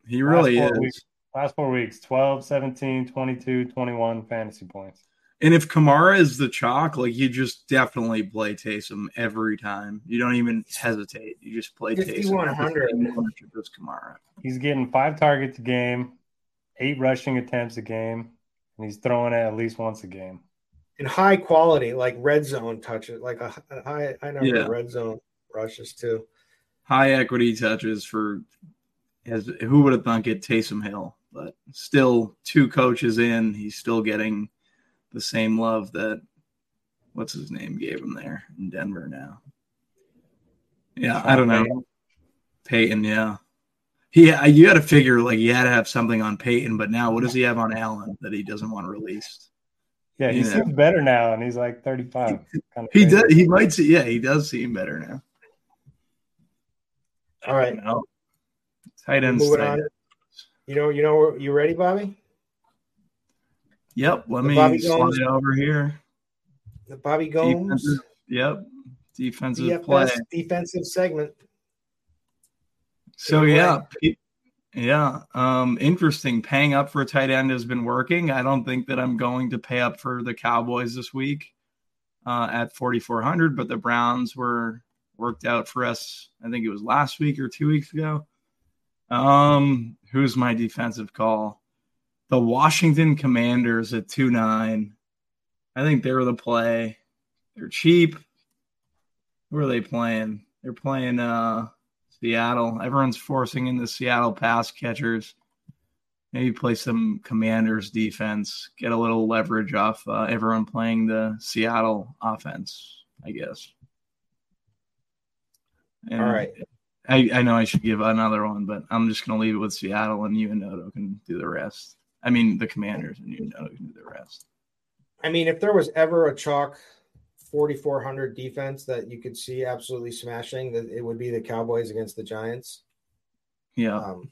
He really last is. Weeks, last four weeks 12, 17, 22, 21 fantasy points. And if Kamara is the chalk, like you just definitely play Taysom every time. You don't even hesitate. You just play Taysom. 5100 Kamara. He's getting five targets a game, eight rushing attempts a game, and he's throwing it at least once a game. In high quality, like red zone touches, like a, a high. I know yeah. red zone rushes too. High equity touches for as who would have thunk it Taysom Hill, but still two coaches in, he's still getting the same love that what's his name gave him there in Denver now. Yeah, I don't know. Peyton, yeah. He, you got to figure like he had to have something on Peyton, but now what does he have on Allen that he doesn't want released? Yeah, he you seems know. better now, and he's like 35. Kind of he does. He might see. Yeah, he does seem better now. All right. Tight ends. Moving on. You know. You know. You ready, Bobby? Yep. Let the me Bobby slide Gomes, over here. The Bobby Gomes. Defensive, yep. Defensive DFS, play. Defensive segment. So yeah, yeah. Um, interesting. Paying up for a tight end has been working. I don't think that I'm going to pay up for the Cowboys this week uh, at 4,400, but the Browns were worked out for us. I think it was last week or two weeks ago. Um, who's my defensive call? The Washington Commanders at 2 9. I think they're the play. They're cheap. Who are they playing? They're playing uh, Seattle. Everyone's forcing in the Seattle pass catchers. Maybe play some Commanders defense. Get a little leverage off uh, everyone playing the Seattle offense. I guess. And All right. I, I know I should give another one, but I'm just going to leave it with Seattle, and you and Noto can do the rest. I mean, the Commanders, and you know the rest. I mean, if there was ever a chalk 4,400 defense that you could see absolutely smashing, that it would be the Cowboys against the Giants. Yeah. Um,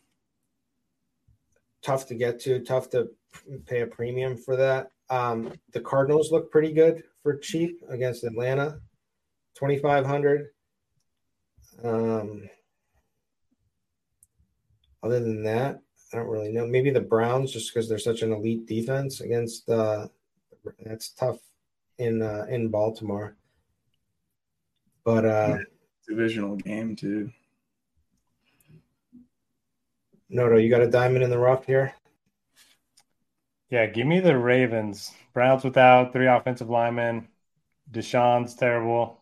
tough to get to, tough to pay a premium for that. Um, the Cardinals look pretty good for cheap against Atlanta, 2,500. Um, other than that, I don't really know. Maybe the Browns, just because they're such an elite defense against. Uh, that's tough in uh, in Baltimore. But uh, Divisional game, too. Noto, you got a diamond in the rough here. Yeah, give me the Ravens. Browns without three offensive linemen. Deshaun's terrible.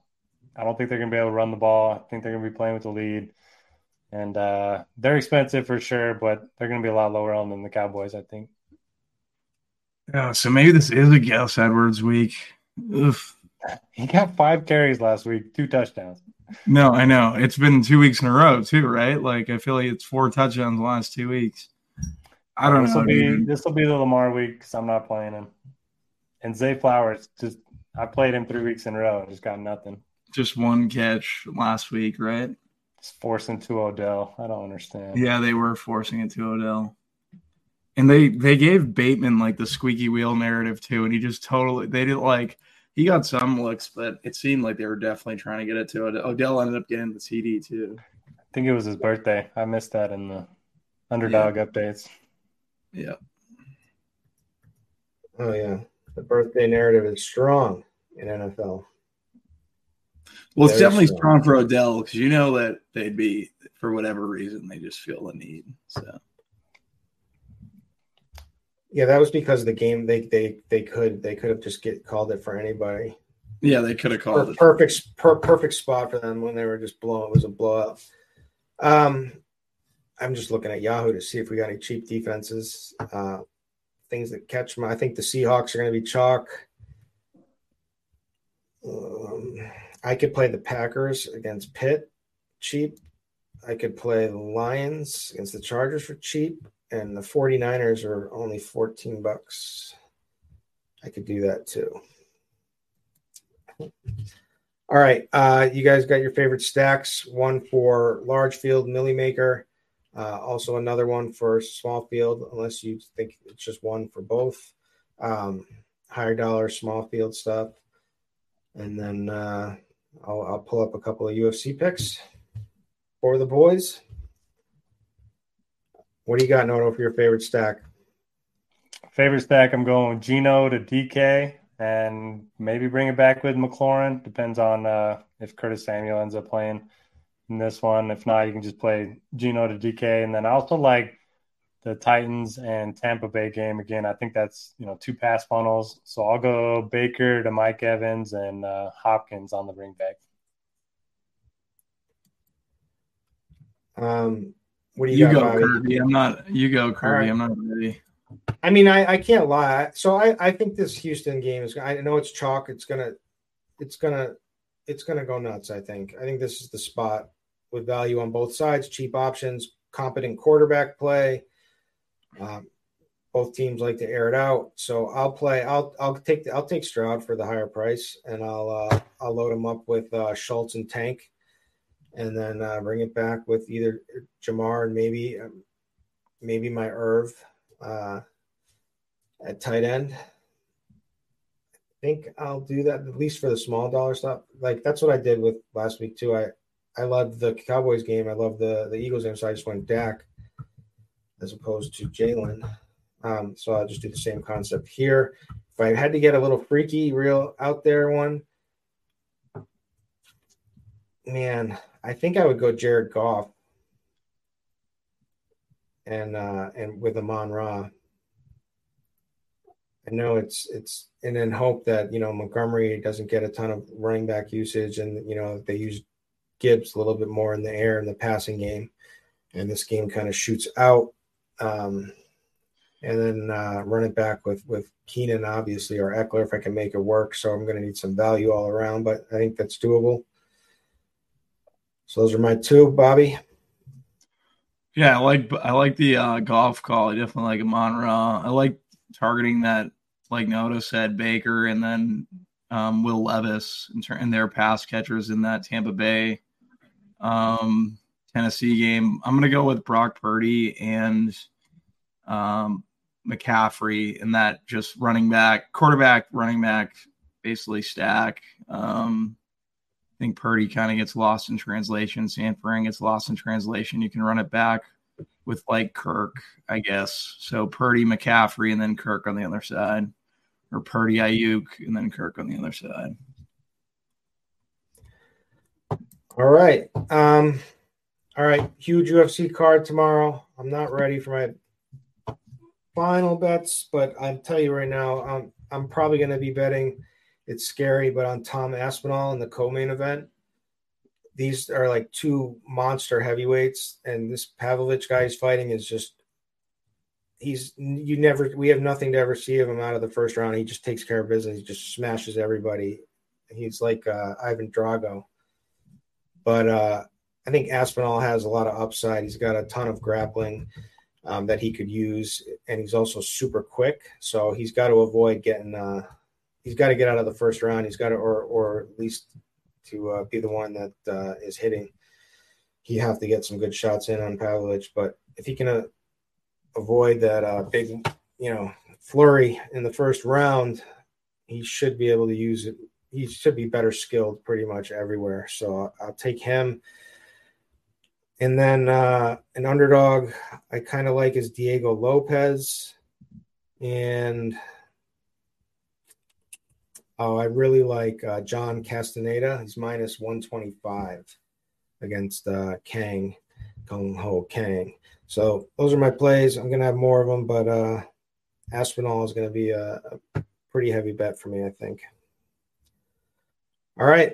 I don't think they're going to be able to run the ball. I think they're going to be playing with the lead. And uh, they're expensive for sure, but they're going to be a lot lower on than the Cowboys, I think. Yeah, so maybe this is a Gus Edwards week. Oof. He got five carries last week, two touchdowns. No, I know. It's been two weeks in a row, too, right? Like, I feel like it's four touchdowns the last two weeks. I don't this know. Will be, this will be the Lamar week because I'm not playing him. And Zay Flowers, just I played him three weeks in a row and just got nothing. Just one catch last week, right? Just forcing to Odell. I don't understand. Yeah, they were forcing it to Odell. And they they gave Bateman like the squeaky wheel narrative too, and he just totally they didn't like he got some looks, but it seemed like they were definitely trying to get it to Odell. Odell ended up getting the CD too. I think it was his birthday. I missed that in the underdog updates. Yeah. Oh yeah, the birthday narrative is strong in NFL. Well, it's definitely strong. strong for Odell because you know that they'd be for whatever reason they just feel the need. So Yeah, that was because of the game. They they they could they could have just get called it for anybody. yeah, they could have called Per- it. perfect per, perfect spot for them when they were just blowing. It was a blowout. Um, I'm just looking at Yahoo to see if we got any cheap defenses. Uh, things that catch my. I think the Seahawks are going to be chalk. Um, I could play the Packers against Pitt, cheap. I could play the Lions against the Chargers for cheap, and the 49ers are only 14 bucks. I could do that too. All right. Uh, you guys got your favorite stacks. One for large field Milly Maker. Uh, also another one for small field, unless you think it's just one for both. Um, higher dollar small field stuff. And then uh, I'll, I'll pull up a couple of UFC picks for the boys. What do you got, Noto, for your favorite stack? Favorite stack, I'm going Geno to DK and maybe bring it back with McLaurin. Depends on uh, if Curtis Samuel ends up playing in this one. If not, you can just play Geno to DK. And then I also like the Titans and Tampa Bay game again. I think that's you know two pass funnels. So I'll go Baker to Mike Evans and uh, Hopkins on the bring back. Um, what do you, You got, go, Bobby? Kirby. I'm not. You go, Kirby. right. I'm not ready. I mean, I, I can't lie. So I, I think this Houston game is. I know it's chalk. It's gonna, it's gonna, it's gonna go nuts. I think. I think this is the spot with value on both sides, cheap options, competent quarterback play. Um, both teams like to air it out, so I'll play. I'll I'll take the, I'll take Stroud for the higher price, and I'll uh, I'll load him up with uh, Schultz and Tank, and then uh, bring it back with either Ja'Marr and maybe um, maybe my Irv uh, at tight end. I think I'll do that at least for the small dollar stuff. Like that's what I did with last week too. I I loved the Cowboys game. I love the the Eagles game, so I just went Dak as opposed to Jalen. Um, so I'll just do the same concept here. If I had to get a little freaky, real out there one, man, I think I would go Jared Goff and uh and with Amon Ra. I know it's it's and then hope that you know Montgomery doesn't get a ton of running back usage and you know they use Gibbs a little bit more in the air in the passing game, and this game kind of shoots out. Um, and then uh, run it back with with Keenan, obviously, or Ekeler if I can make it work. So I'm going to need some value all around, but I think that's doable. So those are my two, Bobby. Yeah, I like I like the uh, Goff call. I definitely like Amon Ra. I like targeting that, like Noto said, Baker, and then um, Will Levis and, ter- in their pass catchers in that Tampa Bay um, Tennessee game. I'm going to go with Brock Purdy and um, McCaffrey and that just running back, quarterback, running back, basically stack. Um, I think Purdy kind of gets lost in translation. Sanford gets lost in translation. You can run it back with like Kirk, I guess. So Purdy, McCaffrey, and then Kirk on the other side, or Purdy, Aiyuk, and then Kirk on the other side. All right. Um, all right. Huge UFC card tomorrow. I'm not ready for my final bets, but I'll tell you right now, I'm I'm probably going to be betting. It's scary, but on Tom Aspinall in the co-main event. These are like two monster heavyweights, and this Pavlovich guy he's fighting is just he's you never we have nothing to ever see of him out of the first round. He just takes care of business. He just smashes everybody. He's like uh, Ivan Drago, but uh, I think Aspinall has a lot of upside. He's got a ton of grappling um, that he could use, and he's also super quick. So he's got to avoid getting. Uh, he's got to get out of the first round. He's got to, or or at least to uh, be the one that uh, is hitting. He have to get some good shots in on Pavlovich, but if he can uh, avoid that uh, big, you know, flurry in the first round, he should be able to use it. He should be better skilled pretty much everywhere. So I'll take him. And then uh, an underdog I kind of like is Diego Lopez. And oh, I really like uh, John Castaneda. He's minus 125 against uh, Kang, Kyung Ho Kang. So those are my plays. I'm going to have more of them, but uh, Aspinall is going to be a, a pretty heavy bet for me, I think. All right.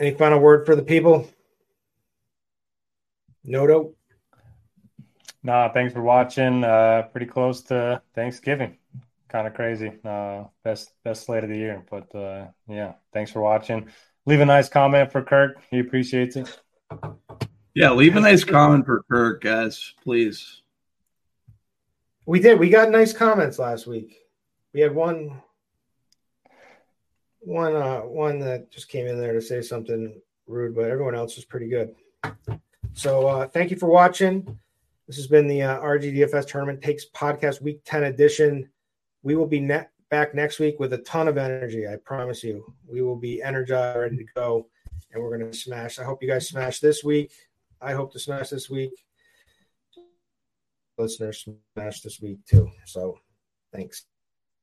Any final word for the people? Noto. Nah, thanks for watching. Uh, pretty close to Thanksgiving. Kind of crazy. Uh, best best slate of the year. But uh, yeah, thanks for watching. Leave a nice comment for Kirk. He appreciates it. Yeah, leave a nice comment for Kirk, guys, please. We did. We got nice comments last week. We had one one uh one that just came in there to say something rude, but everyone else was pretty good. So uh, thank you for watching. This has been the uh, RGDFS Tournament Takes Podcast Week 10 edition. We will be net back next week with a ton of energy. I promise you. We will be energized, ready to go, and we're going to smash. I hope you guys smash this week. I hope to smash this week. Listeners smash this week too. So thanks.